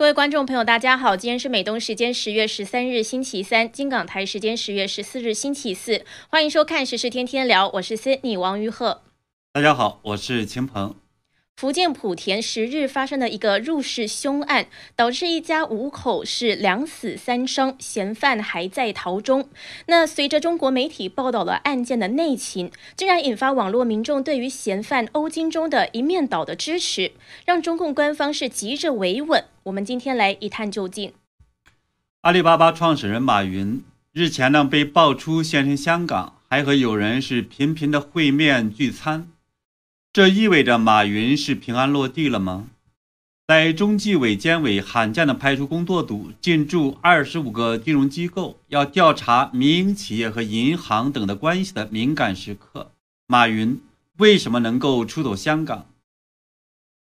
各位观众朋友，大家好，今天是美东时间十月十三日星期三，金港台时间十月十四日星期四，欢迎收看《时事天天聊》，我是 Sydney 王于鹤。大家好，我是秦鹏。福建莆田十日发生的一个入室凶案，导致一家五口是两死三伤，嫌犯还在逃中。那随着中国媒体报道了案件的内情，竟然引发网络民众对于嫌犯欧金中的一面倒的支持，让中共官方是急着维稳。我们今天来一探究竟。阿里巴巴创始人马云日前呢被爆出现身香港，还和友人是频频的会面聚餐。这意味着马云是平安落地了吗？在中纪委监委罕见的派出工作组进驻二十五个金融机构，要调查民营企业和银行等的关系的敏感时刻，马云为什么能够出走香港？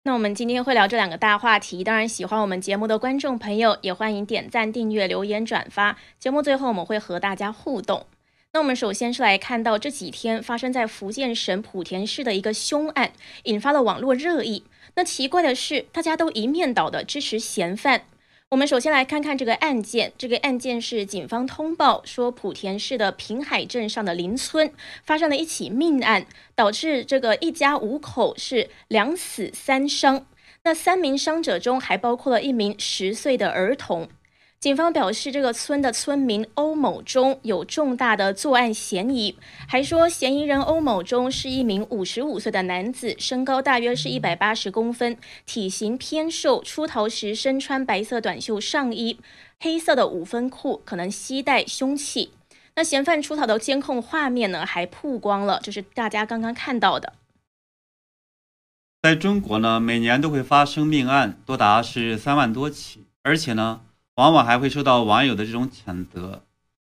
那我们今天会聊这两个大话题。当然，喜欢我们节目的观众朋友也欢迎点赞、订阅、留言、转发。节目最后我们会和大家互动。那我们首先是来看到这几天发生在福建省莆田市的一个凶案，引发了网络热议。那奇怪的是，大家都一面倒的支持嫌犯。我们首先来看看这个案件，这个案件是警方通报说，莆田市的平海镇上的邻村发生了一起命案，导致这个一家五口是两死三伤。那三名伤者中还包括了一名十岁的儿童。警方表示，这个村的村民欧某忠有重大的作案嫌疑，还说嫌疑人欧某忠是一名五十五岁的男子，身高大约是一百八十公分，体型偏瘦，出逃时身穿白色短袖上衣、黑色的五分裤，可能携带凶器。那嫌犯出逃的监控画面呢，还曝光了，就是大家刚刚看到的。在中国呢，每年都会发生命案，多达是三万多起，而且呢。往往还会受到网友的这种谴责，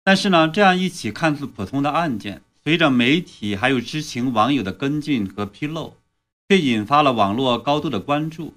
但是呢，这样一起看似普通的案件，随着媒体还有知情网友的跟进和披露，却引发了网络高度的关注。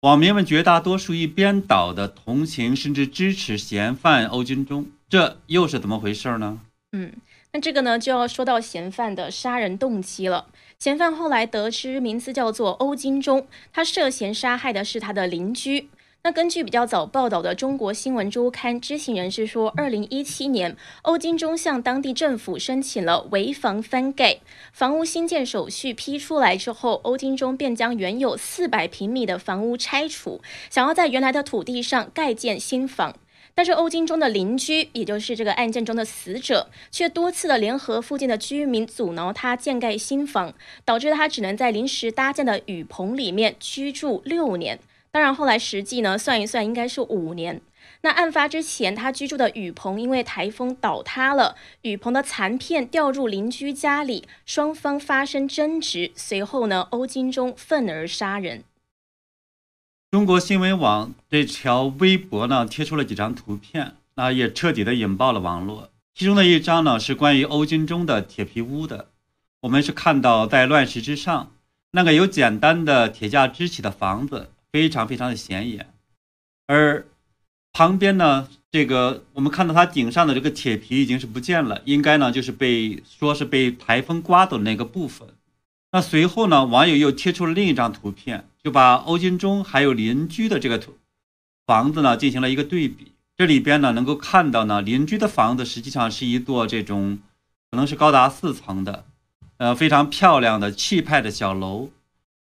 网民们绝大多数一边倒的同情甚至支持嫌犯欧金忠，这又是怎么回事呢？嗯，那这个呢就要说到嫌犯的杀人动机了。嫌犯后来得知名字叫做欧金忠，他涉嫌杀害的是他的邻居。那根据比较早报道的《中国新闻周刊》知情人士说，二零一七年，欧金忠向当地政府申请了危房翻盖，房屋新建手续批出来之后，欧金忠便将原有四百平米的房屋拆除，想要在原来的土地上盖建新房。但是欧金忠的邻居，也就是这个案件中的死者，却多次的联合附近的居民阻挠他建盖新房，导致他只能在临时搭建的雨棚里面居住六年。当然，后来实际呢算一算，应该是五年。那案发之前，他居住的雨棚因为台风倒塌了，雨棚的残片掉入邻居家里，双方发生争执。随后呢，欧金忠愤而杀人。中国新闻网这条微博呢贴出了几张图片，那也彻底的引爆了网络。其中的一张呢是关于欧金忠的铁皮屋的，我们是看到在乱石之上那个有简单的铁架支起的房子。非常非常的显眼，而旁边呢，这个我们看到它顶上的这个铁皮已经是不见了，应该呢就是被说是被台风刮走的那个部分。那随后呢，网友又贴出了另一张图片，就把欧金忠还有邻居的这个图房子呢进行了一个对比。这里边呢能够看到呢，邻居的房子实际上是一座这种可能是高达四层的，呃非常漂亮的气派的小楼。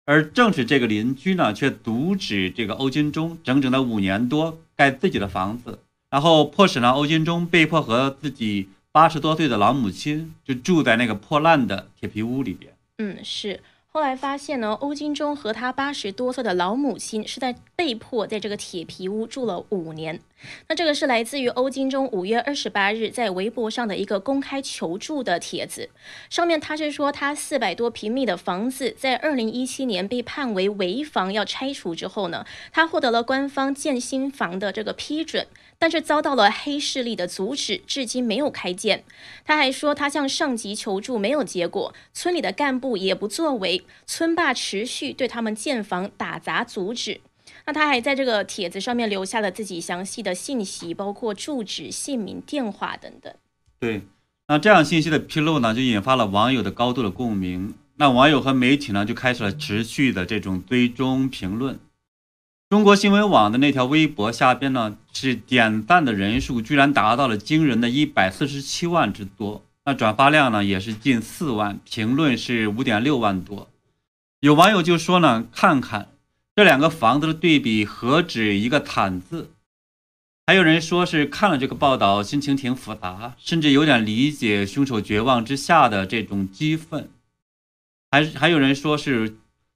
而正是这个邻居呢，却阻止这个欧金忠整整的五年多盖自己的房子，然后迫使呢欧金忠被迫和自己八十多岁的老母亲就住在那个破烂的铁皮屋里边。嗯，是。后来发现呢，欧金忠和他八十多岁的老母亲是在被迫在这个铁皮屋住了五年。那这个是来自于欧金中五月二十八日在微博上的一个公开求助的帖子，上面他是说他四百多平米的房子在二零一七年被判为违房要拆除之后呢，他获得了官方建新房的这个批准，但是遭到了黑势力的阻止，至今没有开建。他还说他向上级求助没有结果，村里的干部也不作为，村霸持续对他们建房打砸阻止。那他还在这个帖子上面留下了自己详细的信息，包括住址、姓名、电话等等。对，那这样信息的披露呢，就引发了网友的高度的共鸣。那网友和媒体呢，就开始了持续的这种追踪评论。中国新闻网的那条微博下边呢，是点赞的人数居然达到了惊人的一百四十七万之多，那转发量呢也是近四万，评论是五点六万多。有网友就说呢，看看这两个房子的对比，何止一个惨字？还有人说是看了这个报道，心情挺复杂，甚至有点理解凶手绝望之下的这种激愤。还还有人说是。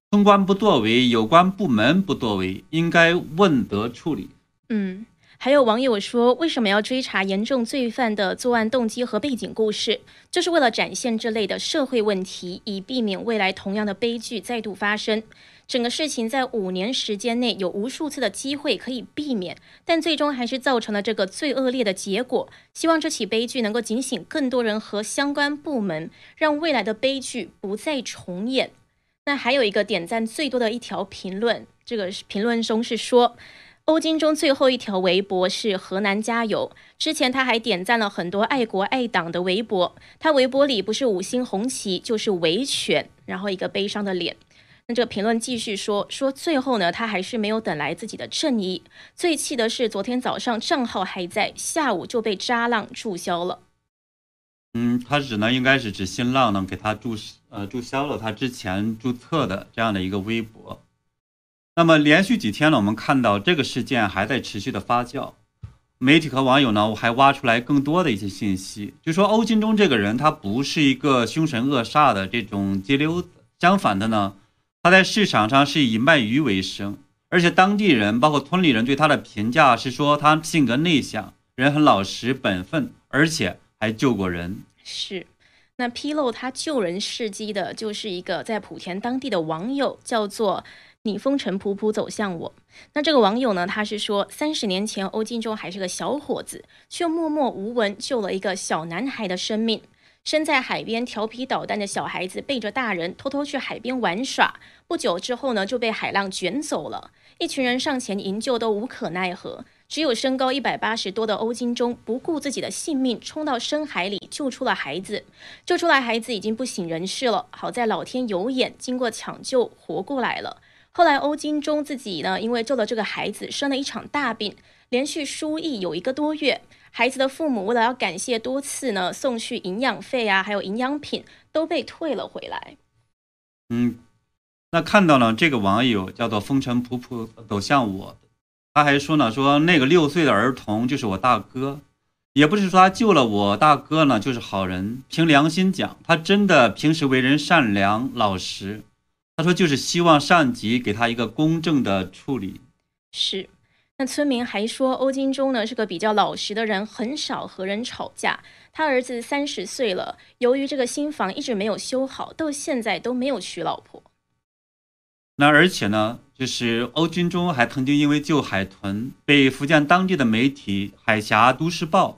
村官不作为，有关部门不作为，应该问责处理。嗯，还有网友说，为什么要追查严重罪犯的作案动机和背景故事？就是为了展现这类的社会问题，以避免未来同样的悲剧再度发生。整个事情在五年时间内有无数次的机会可以避免，但最终还是造成了这个最恶劣的结果。希望这起悲剧能够警醒更多人和相关部门，让未来的悲剧不再重演。那还有一个点赞最多的一条评论，这个评论中是说，欧金中最后一条微博是河南加油。之前他还点赞了很多爱国爱党的微博，他微博里不是五星红旗就是维权，然后一个悲伤的脸。那这评论继续说，说最后呢，他还是没有等来自己的正义。最气的是昨天早上账号还在，下午就被渣浪注销了。嗯，他指呢，应该是指新浪呢给他注呃注销了他之前注册的这样的一个微博。那么连续几天呢，我们看到这个事件还在持续的发酵，媒体和网友呢我还挖出来更多的一些信息，就说欧金忠这个人他不是一个凶神恶煞的这种街溜子，相反的呢，他在市场上是以卖鱼为生，而且当地人包括村里人对他的评价是说他性格内向，人很老实本分，而且。还救过人，是。那披露他救人事迹的，就是一个在莆田当地的网友，叫做“你风尘仆仆走向我”。那这个网友呢，他是说，三十年前欧金忠还是个小伙子，却默默无闻救了一个小男孩的生命。身在海边调皮捣蛋的小孩子，背着大人偷偷去海边玩耍，不久之后呢，就被海浪卷走了。一群人上前营救，都无可奈何。只有身高一百八十多的欧金忠不顾自己的性命，冲到深海里救出了孩子。救出来孩子已经不省人事了，好在老天有眼，经过抢救活过来了。后来欧金忠自己呢，因为救了这个孩子，生了一场大病，连续输液有一个多月。孩子的父母为了要感谢，多次呢送去营养费啊，还有营养品都被退了回来。嗯，那看到了这个网友叫做风尘仆仆走向我。他还说呢，说那个六岁的儿童就是我大哥，也不是说他救了我大哥呢就是好人。凭良心讲，他真的平时为人善良老实。他说就是希望上级给他一个公正的处理。是，那村民还说欧金忠呢是个比较老实的人，很少和人吵架。他儿子三十岁了，由于这个新房一直没有修好，到现在都没有娶老婆。那而且呢？就是欧金忠还曾经因为救海豚，被福建当地的媒体《海峡都市报》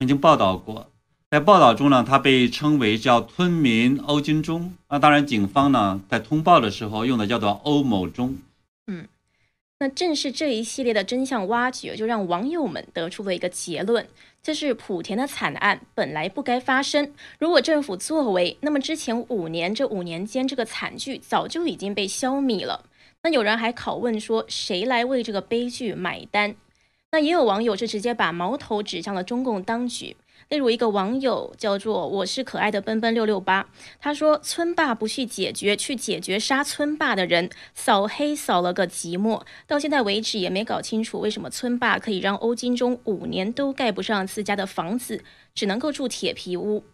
曾经报道过。在报道中呢，他被称为叫村民欧金忠。那当然，警方呢在通报的时候用的叫做欧某忠。嗯，那正是这一系列的真相挖掘，就让网友们得出了一个结论：这是莆田的惨案，本来不该发生。如果政府作为，那么之前五年这五年间这个惨剧早就已经被消弭了。那有人还拷问说，谁来为这个悲剧买单？那也有网友是直接把矛头指向了中共当局。例如一个网友叫做“我是可爱的奔奔六六八”，他说：“村霸不去解决，去解决杀村霸的人，扫黑扫了个寂寞。到现在为止也没搞清楚，为什么村霸可以让欧金忠五年都盖不上自家的房子，只能够住铁皮屋。”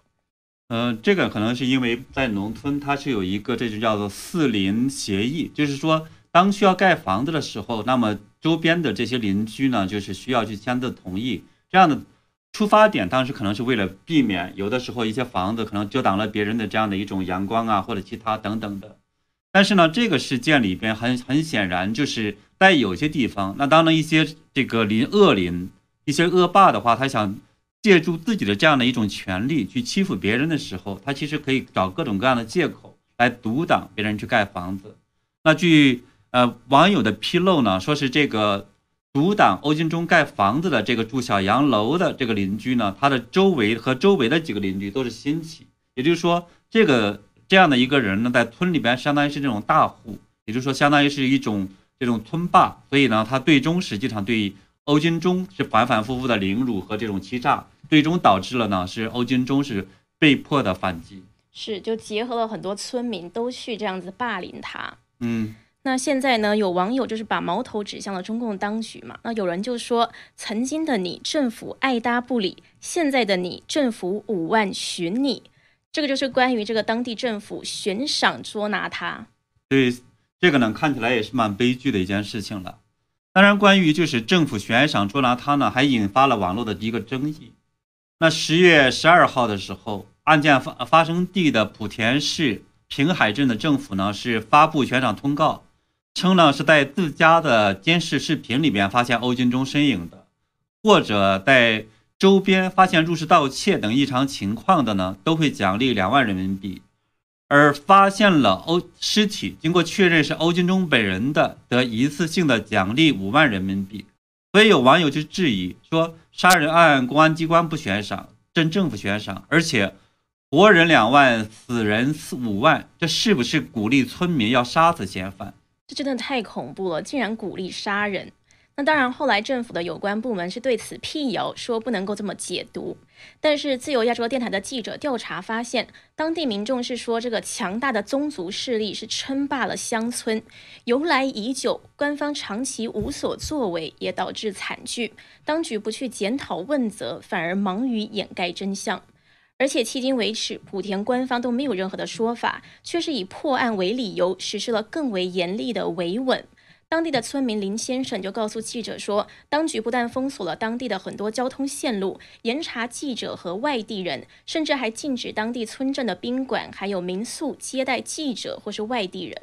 嗯，这个可能是因为在农村，它是有一个这就叫做四邻协议，就是说。当需要盖房子的时候，那么周边的这些邻居呢，就是需要去签字同意。这样的出发点当时可能是为了避免有的时候一些房子可能遮挡了别人的这样的一种阳光啊，或者其他等等的。但是呢，这个事件里边很很显然就是在有些地方，那当然一些这个邻恶邻、一些恶霸的话，他想借助自己的这样的一种权利去欺负别人的时候，他其实可以找各种各样的借口来阻挡别人去盖房子。那据呃，网友的披露呢，说是这个阻挡欧金忠盖房子的这个住小洋楼的这个邻居呢，他的周围和周围的几个邻居都是亲戚，也就是说，这个这样的一个人呢，在村里边相当于是这种大户，也就是说，相当于是一种这种村霸，所以呢，他最终实际上对欧金忠是反反复复的凌辱和这种欺诈，最终导致了呢是欧金忠是被迫的反击。是，就结合了很多村民都去这样子霸凌他。嗯。那现在呢？有网友就是把矛头指向了中共当局嘛。那有人就说，曾经的你政府爱搭不理，现在的你政府五万寻你，这个就是关于这个当地政府悬赏捉拿他。对，这个呢看起来也是蛮悲剧的一件事情了。当然，关于就是政府悬赏捉拿他呢，还引发了网络的一个争议。那十月十二号的时候，案件发发生地的莆田市平海镇的政府呢是发布悬赏通告。称呢是在自家的监视视频里边发现欧金忠身影的，或者在周边发现入室盗窃等异常情况的呢，都会奖励两万人民币；而发现了欧尸体，经过确认是欧金忠本人的，得一次性的奖励五万人民币。所以有网友就质疑说，杀人案公安机关不悬赏，镇政府悬赏，而且活人两万，死人四五万，这是不是鼓励村民要杀死嫌犯？这真的太恐怖了，竟然鼓励杀人。那当然，后来政府的有关部门是对此辟谣，说不能够这么解读。但是，自由亚洲电台的记者调查发现，当地民众是说，这个强大的宗族势力是称霸了乡村，由来已久。官方长期无所作为，也导致惨剧。当局不去检讨问责，反而忙于掩盖真相。而且迄今为止，莆田官方都没有任何的说法，却是以破案为理由，实施了更为严厉的维稳。当地的村民林先生就告诉记者说，当局不但封锁了当地的很多交通线路，严查记者和外地人，甚至还禁止当地村镇的宾馆还有民宿接待记者或是外地人。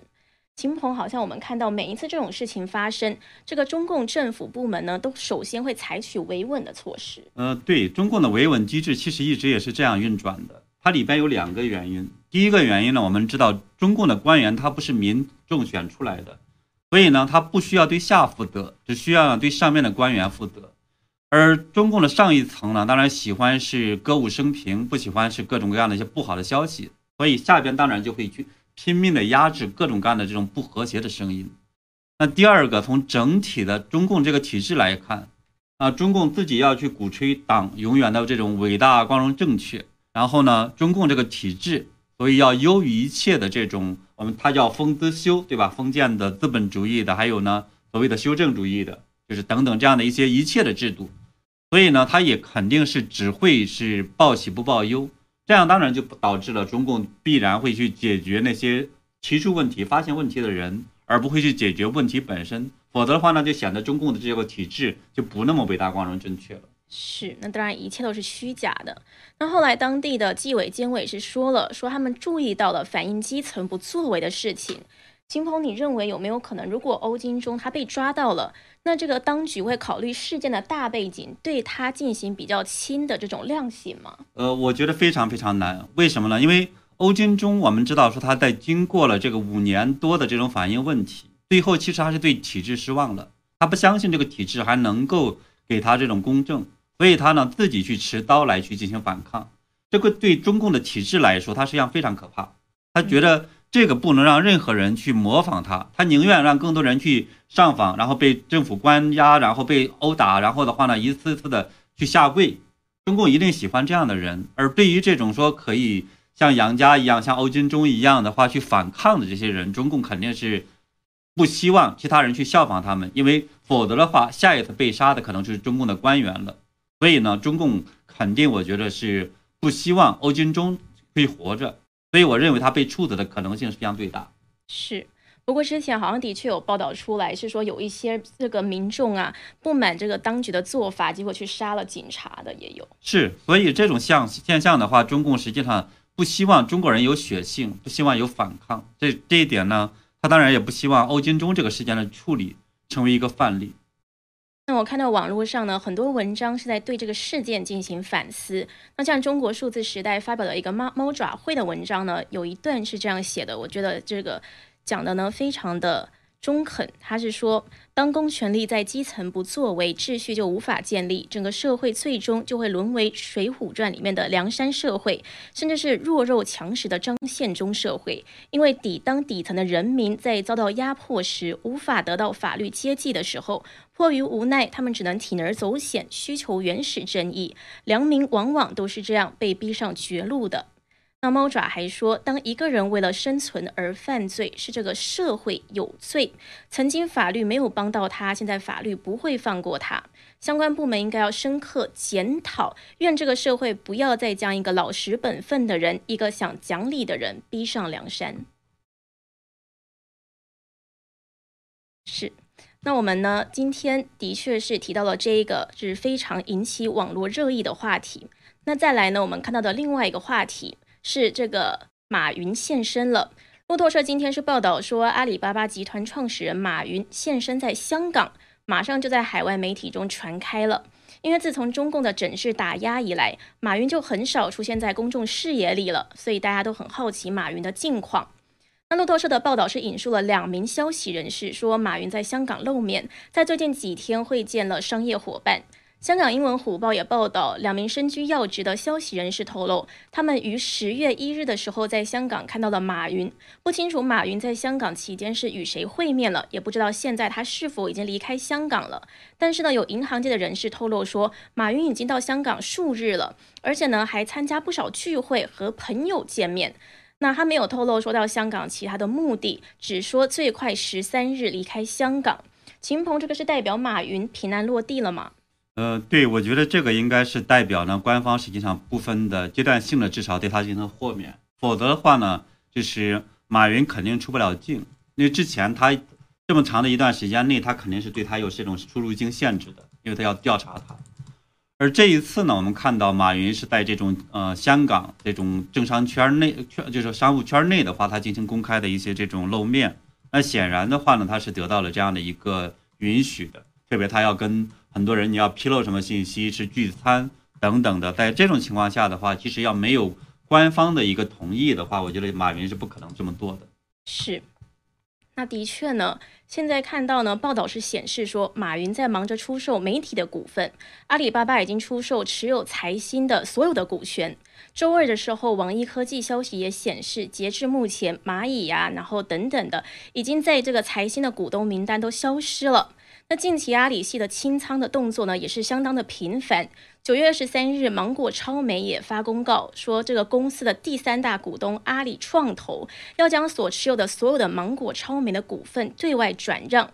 秦鹏，好像我们看到每一次这种事情发生，这个中共政府部门呢，都首先会采取维稳的措施。呃，对，中共的维稳机制其实一直也是这样运转的。它里边有两个原因。第一个原因呢，我们知道中共的官员他不是民众选出来的，所以呢，他不需要对下负责，只需要对上面的官员负责。而中共的上一层呢，当然喜欢是歌舞升平，不喜欢是各种各样的一些不好的消息，所以下边当然就会去。拼命的压制各种各样的这种不和谐的声音。那第二个，从整体的中共这个体制来看，啊，中共自己要去鼓吹党永远的这种伟大、光荣、正确。然后呢，中共这个体制，所以要优于一切的这种，我们它叫封资修，对吧？封建的资本主义的，还有呢，所谓的修正主义的，就是等等这样的一些一切的制度。所以呢，它也肯定是只会是报喜不报忧。这样当然就导致了中共必然会去解决那些提出问题、发现问题的人，而不会去解决问题本身。否则的话呢，就显得中共的这个体制就不那么伟大、光荣、正确了。是，那当然一切都是虚假的。那后来当地的纪委监委是说了，说他们注意到了反映基层不作为的事情。金鹏，你认为有没有可能，如果欧金忠他被抓到了？那这个当局会考虑事件的大背景，对他进行比较轻的这种量刑吗？呃，我觉得非常非常难。为什么呢？因为欧金忠，我们知道说他在经过了这个五年多的这种反映问题，最后其实还是对体制失望了。他不相信这个体制还能够给他这种公正，所以他呢自己去持刀来去进行反抗。这个对中共的体制来说，他实际上非常可怕。他觉得。这个不能让任何人去模仿他，他宁愿让更多人去上访，然后被政府关押，然后被殴打，然后的话呢，一次次的去下跪。中共一定喜欢这样的人，而对于这种说可以像杨家一样、像欧金忠一样的话去反抗的这些人，中共肯定是不希望其他人去效仿他们，因为否则的话，下一次被杀的可能就是中共的官员了。所以呢，中共肯定我觉得是不希望欧金忠可以活着。所以我认为他被处死的可能性是非常最大。是，不过之前好像的确有报道出来，是说有一些这个民众啊不满这个当局的做法，结果去杀了警察的也有。是，所以这种像现象的话，中共实际上不希望中国人有血性，不希望有反抗。这这一点呢，他当然也不希望欧金忠这个事件的处理成为一个范例。那我看到网络上呢，很多文章是在对这个事件进行反思。那像中国数字时代发表的一个猫猫爪会的文章呢，有一段是这样写的，我觉得这个讲的呢非常的中肯，他是说，当公权力在基层不作为，秩序就无法建立，整个社会最终就会沦为《水浒传》里面的梁山社会，甚至是弱肉强食的张献忠社会。因为底当底层的人民在遭到压迫时，无法得到法律接济的时候，迫于无奈，他们只能铤而走险，需求原始正义。良民往往都是这样被逼上绝路的。那猫爪还说，当一个人为了生存而犯罪，是这个社会有罪。曾经法律没有帮到他，现在法律不会放过他。相关部门应该要深刻检讨，愿这个社会不要再将一个老实本分的人，一个想讲理的人逼上梁山。是，那我们呢？今天的确是提到了这一个是非常引起网络热议的话题。那再来呢？我们看到的另外一个话题。是这个马云现身了。路透社今天是报道说，阿里巴巴集团创始人马云现身在香港，马上就在海外媒体中传开了。因为自从中共的整治打压以来，马云就很少出现在公众视野里了，所以大家都很好奇马云的近况。那路透社的报道是引述了两名消息人士说，马云在香港露面，在最近几天会见了商业伙伴。香港英文虎报也报道，两名身居要职的消息人士透露，他们于十月一日的时候在香港看到了马云。不清楚马云在香港期间是与谁会面了，也不知道现在他是否已经离开香港了。但是呢，有银行界的人士透露说，马云已经到香港数日了，而且呢还参加不少聚会和朋友见面。那他没有透露说到香港其他的目的，只说最快十三日离开香港。秦鹏，这个是代表马云平安落地了吗？呃，对，我觉得这个应该是代表呢，官方实际上部分的阶段性的，至少对他进行豁免，否则的话呢，就是马云肯定出不了境，因为之前他这么长的一段时间内，他肯定是对他有这种出入境限制的，因为他要调查他。而这一次呢，我们看到马云是在这种呃香港这种政商圈内圈，就是商务圈内的话，他进行公开的一些这种露面，那显然的话呢，他是得到了这样的一个允许的，特别他要跟。很多人你要披露什么信息是聚餐等等的，在这种情况下的话，其实要没有官方的一个同意的话，我觉得马云是不可能这么做的。是，那的确呢，现在看到呢，报道是显示说，马云在忙着出售媒体的股份，阿里巴巴已经出售持有财新的所有的股权。周二的时候，网易科技消息也显示，截至目前，蚂蚁呀，然后等等的，已经在这个财新的股东名单都消失了。近期阿里系的清仓的动作呢，也是相当的频繁。九月二十三日，芒果超媒也发公告说，这个公司的第三大股东阿里创投要将所持有的所有的芒果超媒的股份对外转让。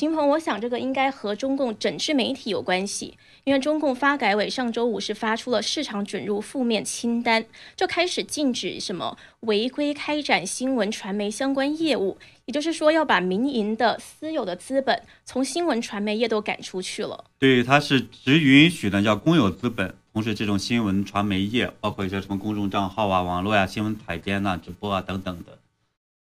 秦鹏，我想这个应该和中共整治媒体有关系，因为中共发改委上周五是发出了市场准入负面清单，就开始禁止什么违规开展新闻传媒相关业务，也就是说要把民营的私有的资本从新闻传媒业都赶出去了。对，它是只允许呢叫公有资本，同时这种新闻传媒业，包括一些什么公众账号啊、网络呀、新闻采编呐、直播啊等等的。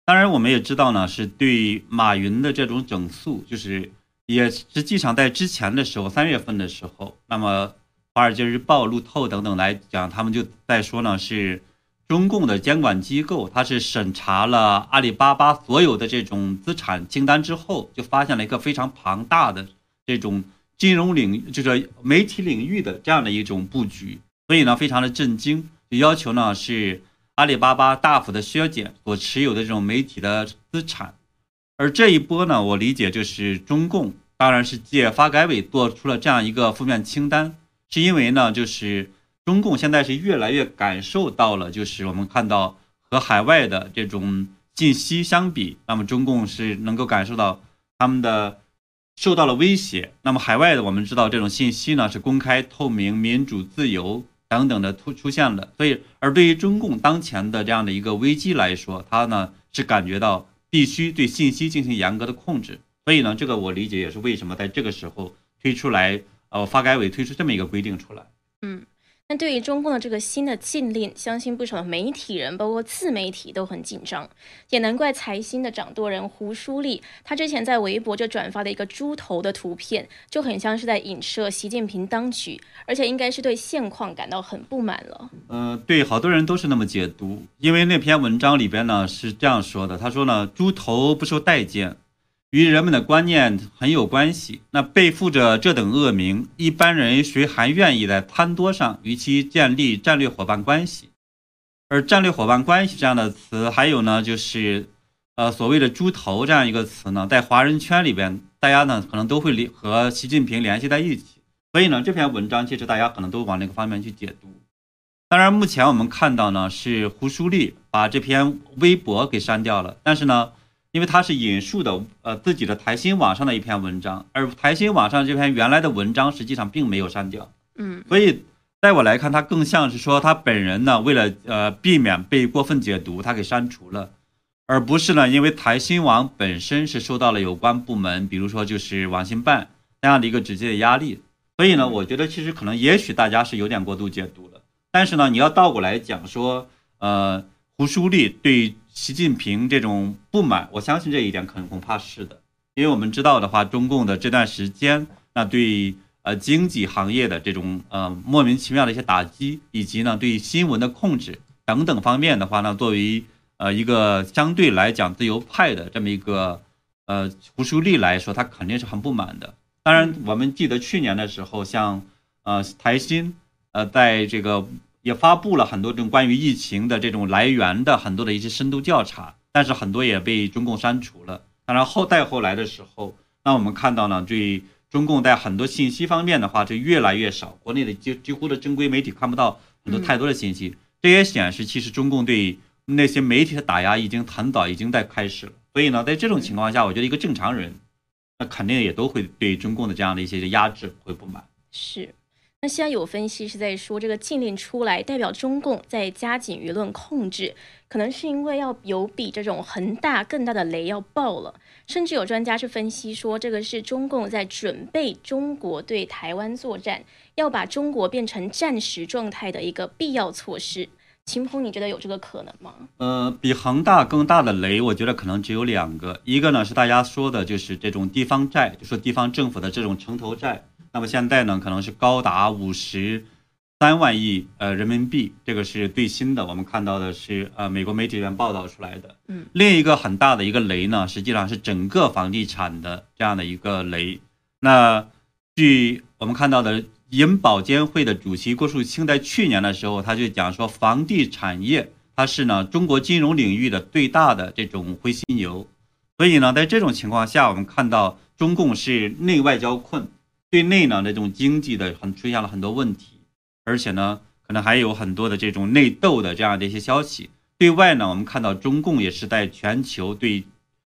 当然，我们也知道呢，是对马云的这种整肃，就是也实际上在之前的时候，三月份的时候，那么《华尔街日报》、路透等等来讲，他们就在说呢，是中共的监管机构，它是审查了阿里巴巴所有的这种资产清单之后，就发现了一个非常庞大的这种金融领域，就是媒体领域的这样的一种布局，所以呢，非常的震惊，就要求呢是。阿里巴巴大幅的削减所持有的这种媒体的资产，而这一波呢，我理解就是中共当然是借发改委做出了这样一个负面清单，是因为呢，就是中共现在是越来越感受到了，就是我们看到和海外的这种信息相比，那么中共是能够感受到他们的受到了威胁。那么海外的我们知道这种信息呢是公开、透明、民主、自由。等等的突出现了，所以而对于中共当前的这样的一个危机来说，他呢是感觉到必须对信息进行严格的控制，所以呢，这个我理解也是为什么在这个时候推出来，呃，发改委推出这么一个规定出来，嗯。那对于中共的这个新的禁令，相信不少的媒体人，包括自媒体都很紧张，也难怪财新的掌舵人胡舒立，他之前在微博就转发的一个猪头的图片，就很像是在影射习近平当局，而且应该是对现况感到很不满了。嗯，对，好多人都是那么解读，因为那篇文章里边呢是这样说的，他说呢，猪头不受待见，与人们的观念很有关系。那背负着这等恶名，一般人谁还愿意在贪多上与其建立战略伙伴关系？而战略伙伴关系这样的词，还有呢，就是呃所谓的“猪头”这样一个词呢，在华人圈里边，大家呢可能都会联和习近平联系在一起。所以呢，这篇文章其实大家可能都往那个方面去解读。当然，目前我们看到呢，是胡舒立把这篇微博给删掉了，但是呢。因为他是引述的呃自己的台新网上的一篇文章，而台新网上这篇原来的文章实际上并没有删掉，嗯，所以在我来看，他更像是说他本人呢为了呃避免被过分解读，他给删除了，而不是呢因为台新网本身是受到了有关部门，比如说就是网信办那样的一个直接的压力，所以呢，我觉得其实可能也许大家是有点过度解读了，但是呢，你要倒过来讲说，呃，胡舒立对。习近平这种不满，我相信这一点可能恐怕是的，因为我们知道的话，中共的这段时间，那对呃经济行业的这种呃莫名其妙的一些打击，以及呢对新闻的控制等等方面的话呢，作为呃一个相对来讲自由派的这么一个呃胡舒立来说，他肯定是很不满的。当然，我们记得去年的时候，像呃台新呃在这个。也发布了很多这种关于疫情的这种来源的很多的一些深度调查，但是很多也被中共删除了。当然后再后来的时候，那我们看到呢，对中共在很多信息方面的话，就越来越少，国内的几几乎的正规媒体看不到很多太多的信息。这也显示，其实中共对那些媒体的打压已经很早已经在开始了。所以呢，在这种情况下，我觉得一个正常人，那肯定也都会对中共的这样的一些压制会不满。是。那现在有分析是在说，这个禁令出来，代表中共在加紧舆论控制，可能是因为要有比这种恒大更大的雷要爆了。甚至有专家是分析说，这个是中共在准备中国对台湾作战，要把中国变成战时状态的一个必要措施。秦鹏，你觉得有这个可能吗？呃，比恒大更大的雷，我觉得可能只有两个，一个呢是大家说的，就是这种地方债，就说地方政府的这种城投债。那么现在呢，可能是高达五十三万亿呃人民币，这个是最新的，我们看到的是呃美国媒体里面报道出来的。嗯，另一个很大的一个雷呢，实际上是整个房地产的这样的一个雷。那据我们看到的，银保监会的主席郭树清在去年的时候，他就讲说，房地产业它是呢中国金融领域的最大的这种灰犀牛。所以呢，在这种情况下，我们看到中共是内外交困。对内呢，这种经济的很出现了很多问题，而且呢，可能还有很多的这种内斗的这样的一些消息。对外呢，我们看到中共也是在全球对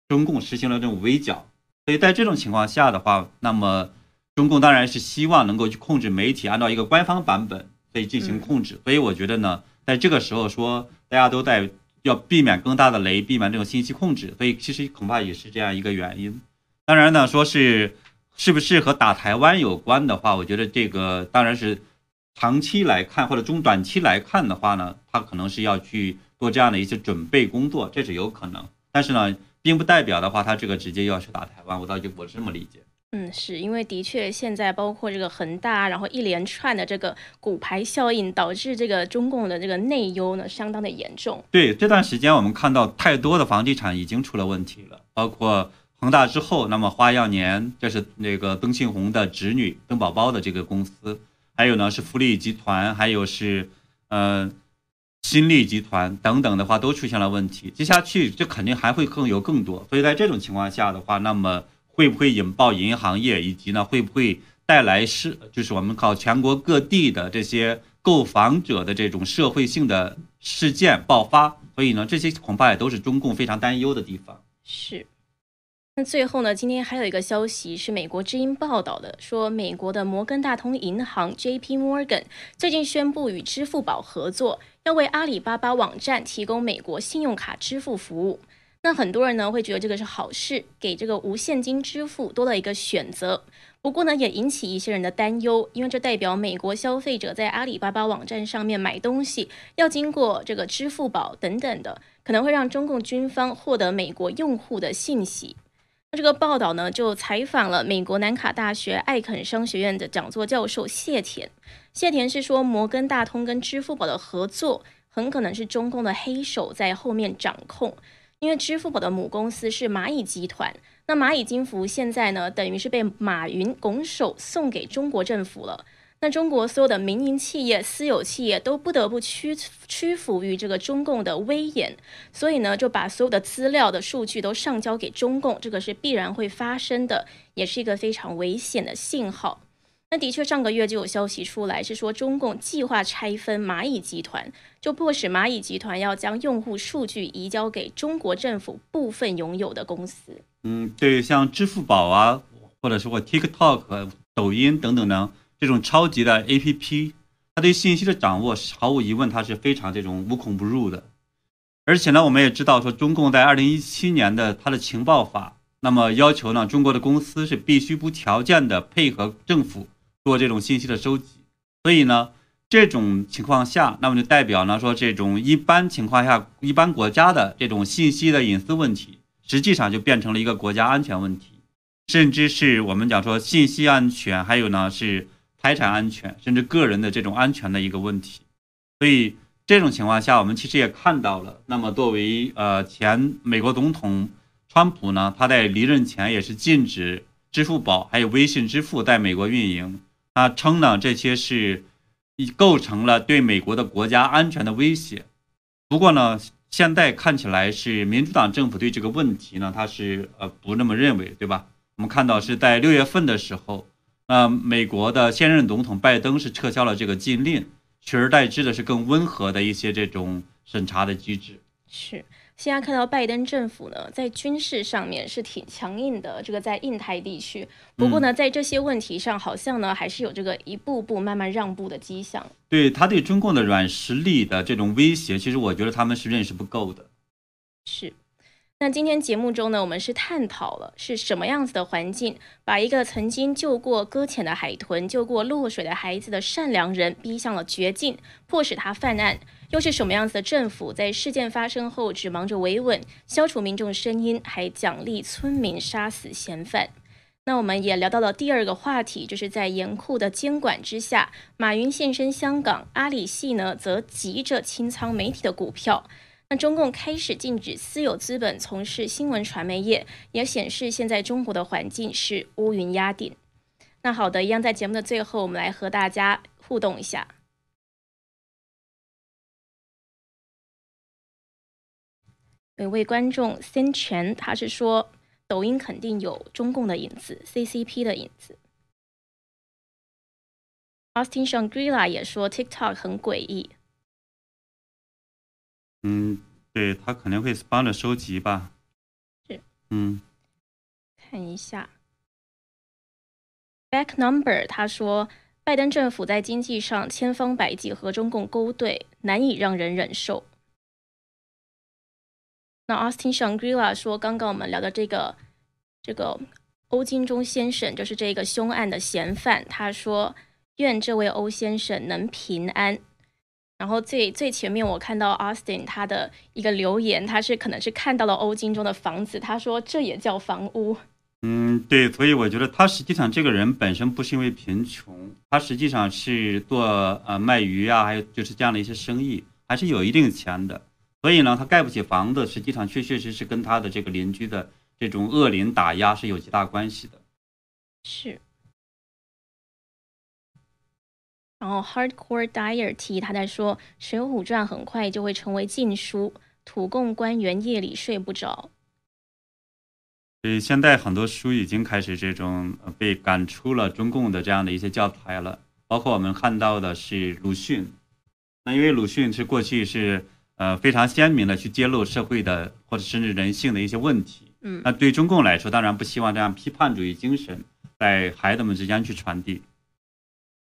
中共实行了这种围剿。所以在这种情况下的话，那么中共当然是希望能够去控制媒体，按照一个官方版本可以进行控制。所以我觉得呢，在这个时候说大家都在要避免更大的雷，避免这种信息控制，所以其实恐怕也是这样一个原因。当然呢，说是。是不是和打台湾有关的话，我觉得这个当然是长期来看或者中短期来看的话呢，他可能是要去做这样的一些准备工作，这是有可能。但是呢，并不代表的话，他这个直接要去打台湾，我倒就我是这么理解。嗯，是因为的确现在包括这个恒大，然后一连串的这个股牌效应，导致这个中共的这个内忧呢相当的严重。对这段时间，我们看到太多的房地产已经出了问题了，包括。恒大之后，那么花样年，这是那个曾庆红的侄女曾宝宝的这个公司，还有呢是富力集团，还有是呃新力集团等等的话，都出现了问题。接下去这肯定还会更有更多，所以在这种情况下的话，那么会不会引爆银行业，以及呢会不会带来是就是我们靠全国各地的这些购房者的这种社会性的事件爆发？所以呢，这些恐怕也都是中共非常担忧的地方。是。最后呢？今天还有一个消息是美国之音报道的，说美国的摩根大通银行 J.P. Morgan 最近宣布与支付宝合作，要为阿里巴巴网站提供美国信用卡支付服务。那很多人呢会觉得这个是好事，给这个无现金支付多了一个选择。不过呢，也引起一些人的担忧，因为这代表美国消费者在阿里巴巴网站上面买东西要经过这个支付宝等等的，可能会让中共军方获得美国用户的信息。这个报道呢，就采访了美国南卡大学艾肯商学院的讲座教授谢田。谢田是说，摩根大通跟支付宝的合作很可能是中共的黑手在后面掌控。因为支付宝的母公司是蚂蚁集团，那蚂蚁金服现在呢，等于是被马云拱手送给中国政府了。那中国所有的民营企业、私有企业都不得不屈屈服于这个中共的威严，所以呢，就把所有的资料的数据都上交给中共，这个是必然会发生的，也是一个非常危险的信号。那的确，上个月就有消息出来，是说中共计划拆分蚂蚁集团，就迫使蚂蚁集团要将用户数据移交给中国政府部分拥有的公司。嗯，对，像支付宝啊，或者说 TikTok、抖音等等呢。这种超级的 APP，它对信息的掌握毫无疑问，它是非常这种无孔不入的。而且呢，我们也知道说，中共在二零一七年的它的情报法，那么要求呢，中国的公司是必须无条件的配合政府做这种信息的收集。所以呢，这种情况下，那么就代表呢说，这种一般情况下，一般国家的这种信息的隐私问题，实际上就变成了一个国家安全问题，甚至是我们讲说信息安全，还有呢是。财产安全，甚至个人的这种安全的一个问题，所以这种情况下，我们其实也看到了。那么，作为呃前美国总统川普呢，他在离任前也是禁止支付宝还有微信支付在美国运营。他称呢，这些是构成了对美国的国家安全的威胁。不过呢，现在看起来是民主党政府对这个问题呢，他是呃不那么认为，对吧？我们看到是在六月份的时候。那美国的现任总统拜登是撤销了这个禁令，取而代之的是更温和的一些这种审查的机制。是，现在看到拜登政府呢，在军事上面是挺强硬的，这个在印太地区。不过呢，在这些问题上，好像呢还是有这个一步步慢慢让步的迹象。对他对中共的软实力的这种威胁，其实我觉得他们是认识不够的。是。那今天节目中呢，我们是探讨了是什么样子的环境，把一个曾经救过搁浅的海豚、救过落水的孩子的善良人逼向了绝境，迫使他犯案；又是什么样子的政府，在事件发生后只忙着维稳、消除民众声音，还奖励村民杀死嫌犯？那我们也聊到了第二个话题，就是在严酷的监管之下，马云现身香港，阿里系呢则急着清仓媒体的股票。那中共开始禁止私有资本从事新闻传媒业，也显示现在中国的环境是乌云压顶。那好的，一样在节目的最后，我们来和大家互动一下。有位观众 Sin 全，他是说抖音肯定有中共的影子，CCP 的影子。Austin Shangri-La 也说 TikTok 很诡异。嗯，对他肯定会帮着收集吧。是，嗯，看一下，Back Number 他说，拜登政府在经济上千方百计和中共勾兑，难以让人忍受。那 Austin Shangri-La 说，刚刚我们聊的这个这个欧金忠先生，就是这个凶案的嫌犯，他说，愿这位欧先生能平安。然后最最前面我看到 Austin 他的一个留言，他是可能是看到了欧金中的房子，他说这也叫房屋。嗯，对，所以我觉得他实际上这个人本身不是因为贫穷，他实际上是做呃卖鱼啊，还有就是这样的一些生意，还是有一定钱的。所以呢，他盖不起房子，实际上确确实实跟他的这个邻居的这种恶邻打压是有极大关系的。是。然后，Hardcore Dyer T 他在说，《水浒传》很快就会成为禁书，土共官员夜里睡不着。所以现在很多书已经开始这种被赶出了中共的这样的一些教材了，包括我们看到的是鲁迅。那因为鲁迅是过去是呃非常鲜明的去揭露社会的或者甚至人性的一些问题。嗯。那对中共来说，当然不希望这样批判主义精神在孩子们之间去传递。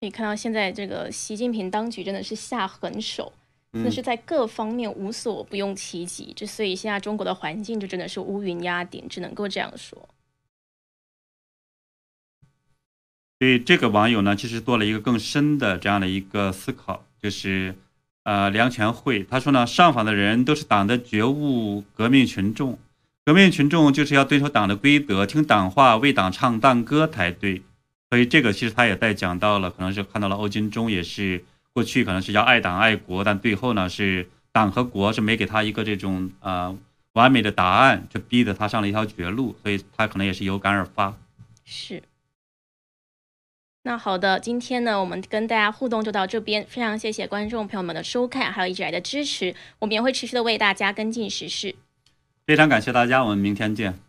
可以看到，现在这个习近平当局真的是下狠手，真的是在各方面无所不用其极。这所以现在中国的环境就真的是乌云压顶，只能够这样说。对这个网友呢，其实做了一个更深的这样的一个思考，就是呃，梁全慧他说呢，上访的人都是党的觉悟革命群众，革命群众就是要遵守党的规则，听党话，为党唱赞歌才对。所以这个其实他也在讲到了，可能是看到了欧金忠也是过去可能是要爱党爱国，但最后呢是党和国是没给他一个这种呃完美的答案，就逼得他上了一条绝路，所以他可能也是有感而发。是。那好的，今天呢，我们跟大家互动就到这边，非常谢谢观众朋友们的收看，还有一直来的支持，我们也会持续的为大家跟进时事。非常感谢大家，我们明天见。